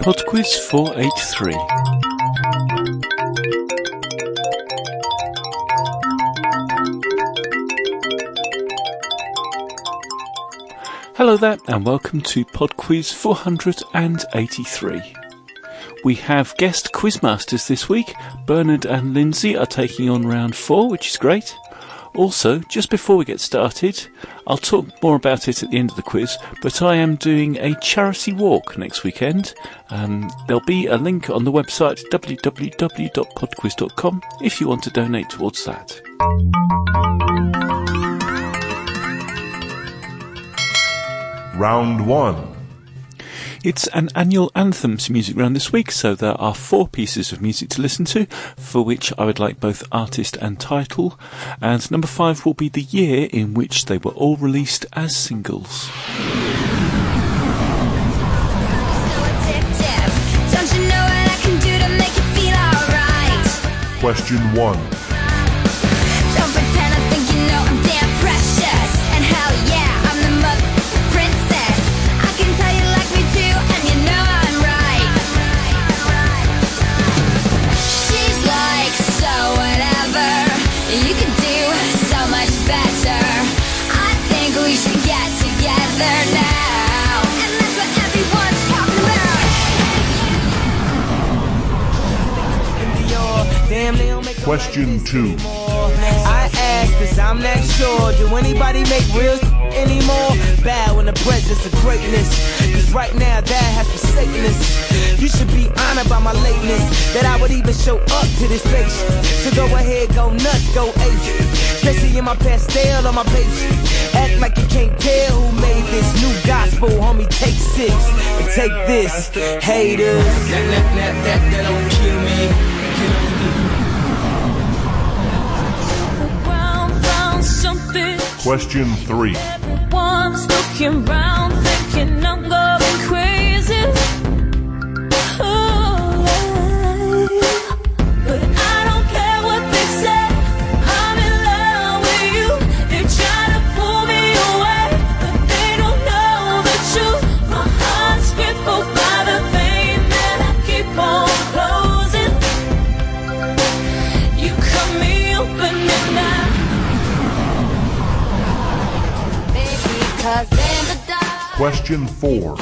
Podquiz 483. Hello there, and welcome to Podquiz 483. We have guest quizmasters this week. Bernard and Lyndsey are taking on round four, which is great. Also, just before we get started, I'll talk more about it at the end of the quiz, but I am doing a charity walk next weekend. Um, there'll be a link on the website www.podquiz.com if you want to donate towards that. Round 1. It's an annual anthems music round this week, so there are four pieces of music to listen to, for which I would like both artist and title. And number five will be the year in which they were all released as singles. Question 1. Question 2. I ask cause I'm not sure. Do anybody make real anymore? Bad when the presence of greatness. Cause right now that has forsaken us. You should be honored by my lateness. That I would even show up to this place. So go ahead, go nuts, go ape. Especially in my pastel on my page. Act like you can't tell who made this new gospel, homie. Take six and take this, haters. That, that, that, that, that don't kill me. Question 3. Question 4.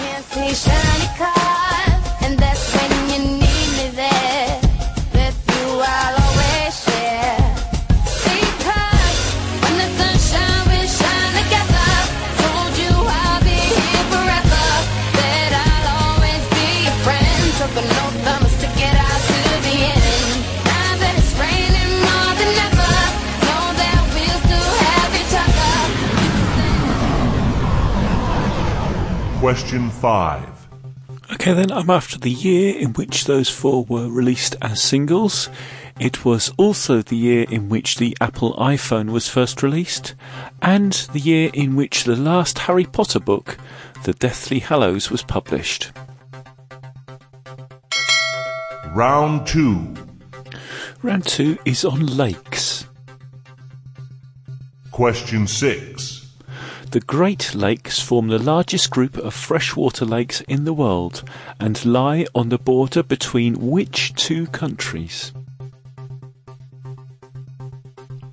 Question 5. Okay, then I'm after the year in which those four were released as singles. It was also the year in which the Apple iPhone was first released, and the year in which the last Harry Potter book, The Deathly Hallows, was published. Round 2. Round two is on lakes. Question 6. The Great Lakes form the largest group of freshwater lakes in the world and lie on the border between which two countries?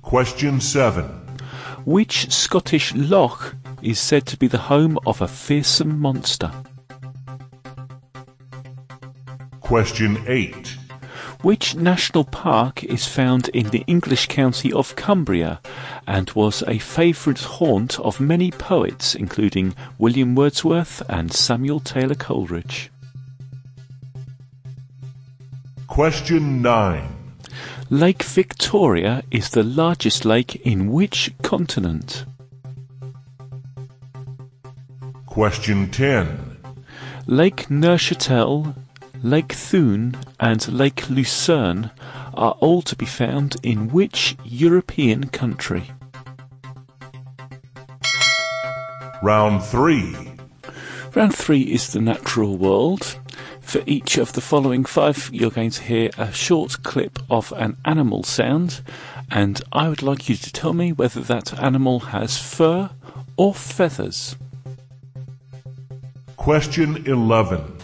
Question 7. Which Scottish loch is said to be the home of a fearsome monster? Question 8. Which national park is found in the English county of Cumbria and was a favourite haunt of many poets, including William Wordsworth and Samuel Taylor Coleridge? Question 9. Lake Victoria is the largest lake in which continent? Question 10. Lake Neuchatel, Lake Thun, and Lake Lucerne are all to be found in which European country? Round 3. Round three is the natural world. For each of the following five, you're going to hear a short clip of an animal sound, and I would like you to tell me whether that animal has fur or feathers. Question 11.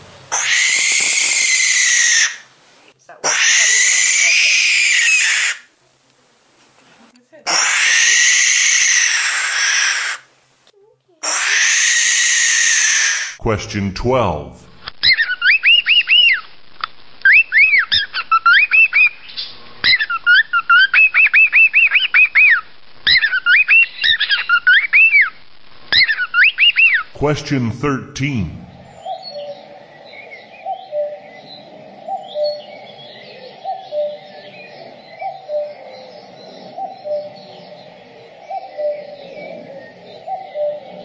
Question 12. Question 13.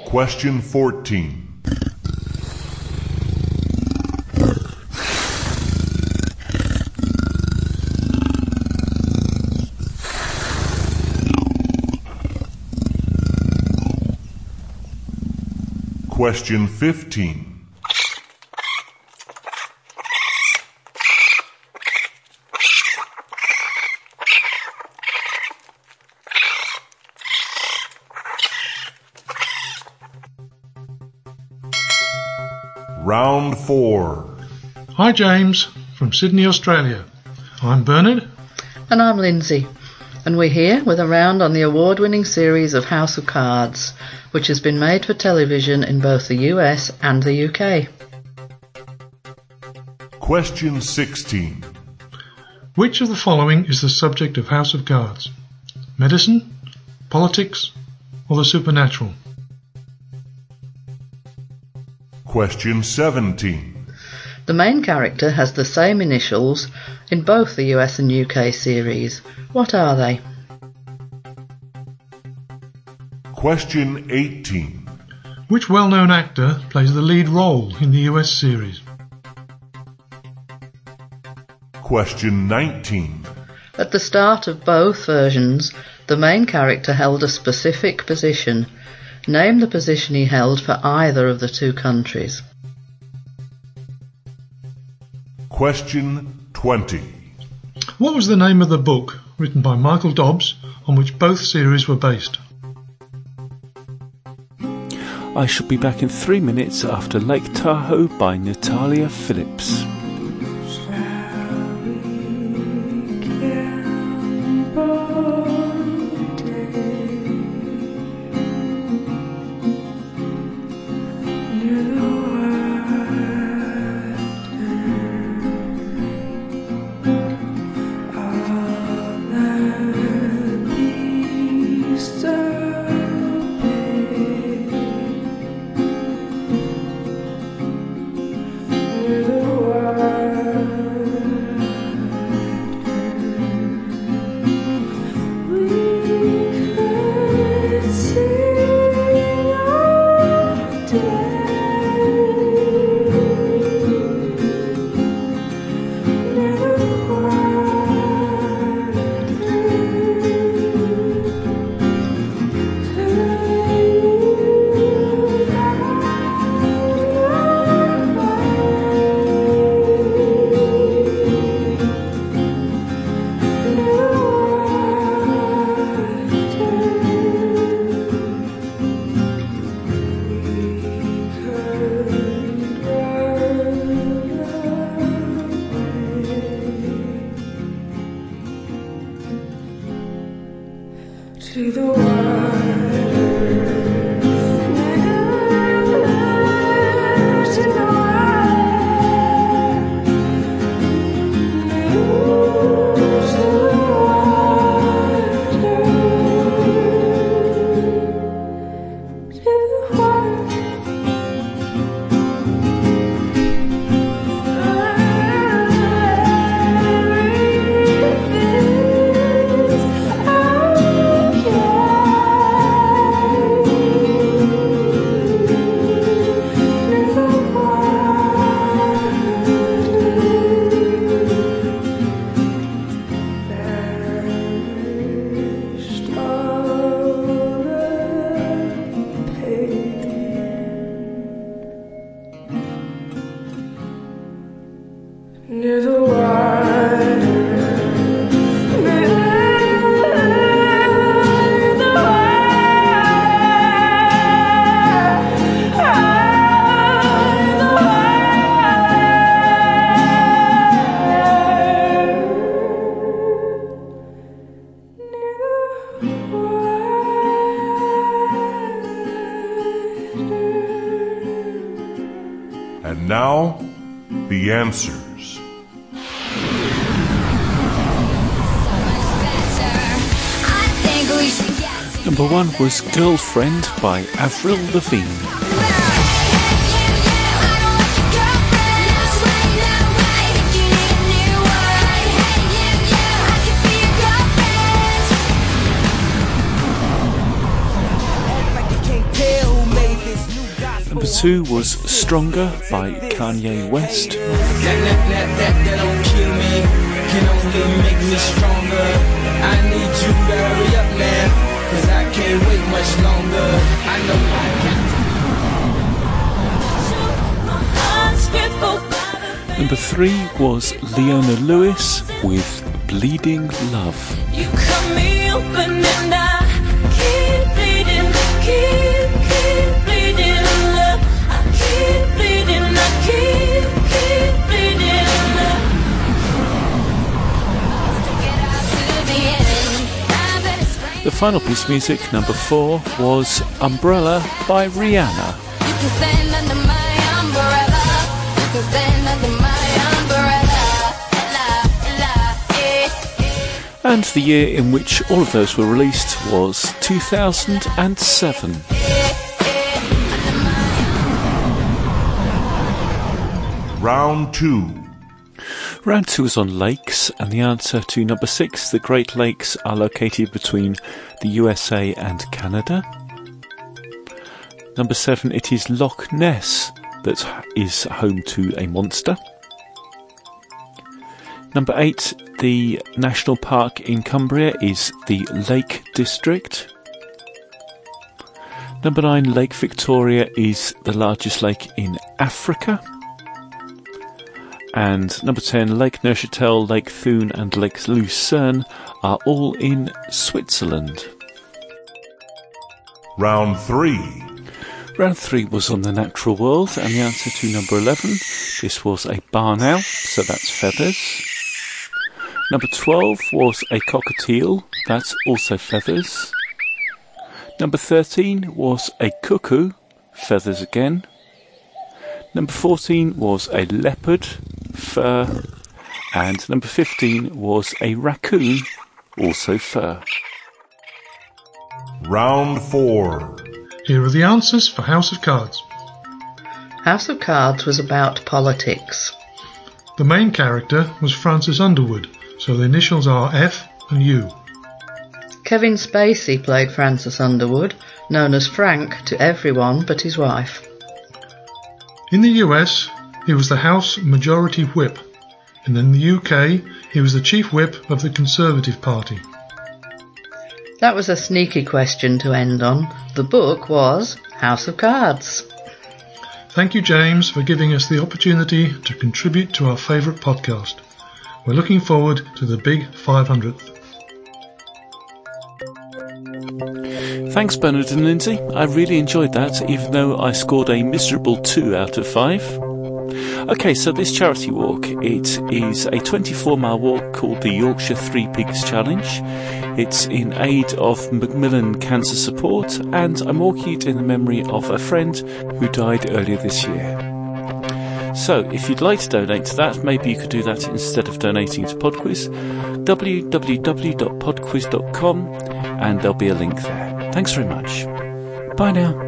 Question 14. Question 15. Round 4. Hi, James, from Sydney, Australia. I'm Bernard. And I'm Lyndsey, and we're here with a round on the award winning series of House of Cards, which has been made for television in both the US and the UK. Question 16. Which of the following is the subject of House of Cards? Medicine, politics, or the supernatural? Question 17. The main character has the same initials in both the US and UK series. What are they? Question 18. Which well known actor plays the lead role in the US series? Question 19. At the start of both versions, the main character held a specific position. Name the position he held for either of the two countries. Question 20. What was the name of the book written by Michael Dobbs on which both series were based? I shall be back in three minutes after Lake Tahoe by Natalya Phillips. wonder. And now, the answer. Number one was Girlfriend by Avril Lavigne. Number two was Stronger by Kanye West. Can't wait much longer. I know I Number three was Leona Lewis with Bleeding Love. Final piece of music, number four, was Umbrella by Rihanna. And the year in which all of those were released was 2007. eh, eh. Under my Round 2. Round two is on lakes, and the answer to number six, the Great Lakes are located between the USA and Canada. Number seven, it is Loch Ness that is home to a monster. Number eight, the national park in Cumbria is the Lake District. Number nine, Lake Victoria is the largest lake in Africa. And number 10, Lake Neuchâtel, Lake Thun, and Lake Lucerne are all in Switzerland. Round 3. Round 3 was on the natural world, and the answer to number 11, this was a barn owl, so that's feathers. Number 12 was a cockatiel, that's also feathers. Number 13 was a cuckoo, feathers again. Number 14 was a leopard, fur. And number 15 was a raccoon, also fur. Round 4. Here are the answers for House of Cards. House of Cards was about politics. The main character was Francis Underwood, so the initials are F and U. Kevin Spacey played Francis Underwood, known as Frank to everyone but his wife. In the US, he was the House Majority Whip, and in the UK, he was the Chief Whip of the Conservative Party. That was a sneaky question to end on. The book was House of Cards. Thank you, James, for giving us the opportunity to contribute to our favourite podcast. We're looking forward to the big 500th. Thanks, Bernard and Lyndsey. I really enjoyed that, even though I scored a miserable 2 out of 5. Okay, so this charity walk, it is a 24 mile walk called the Yorkshire Three Peaks Challenge. It's in aid of Macmillan Cancer Support, and I'm walking it in the memory of a friend who died earlier this year. So, if you'd like to donate to that, maybe you could do that instead of donating to Podquiz. www.podquiz.com, and there'll be a link there. Thanks very much. Bye now.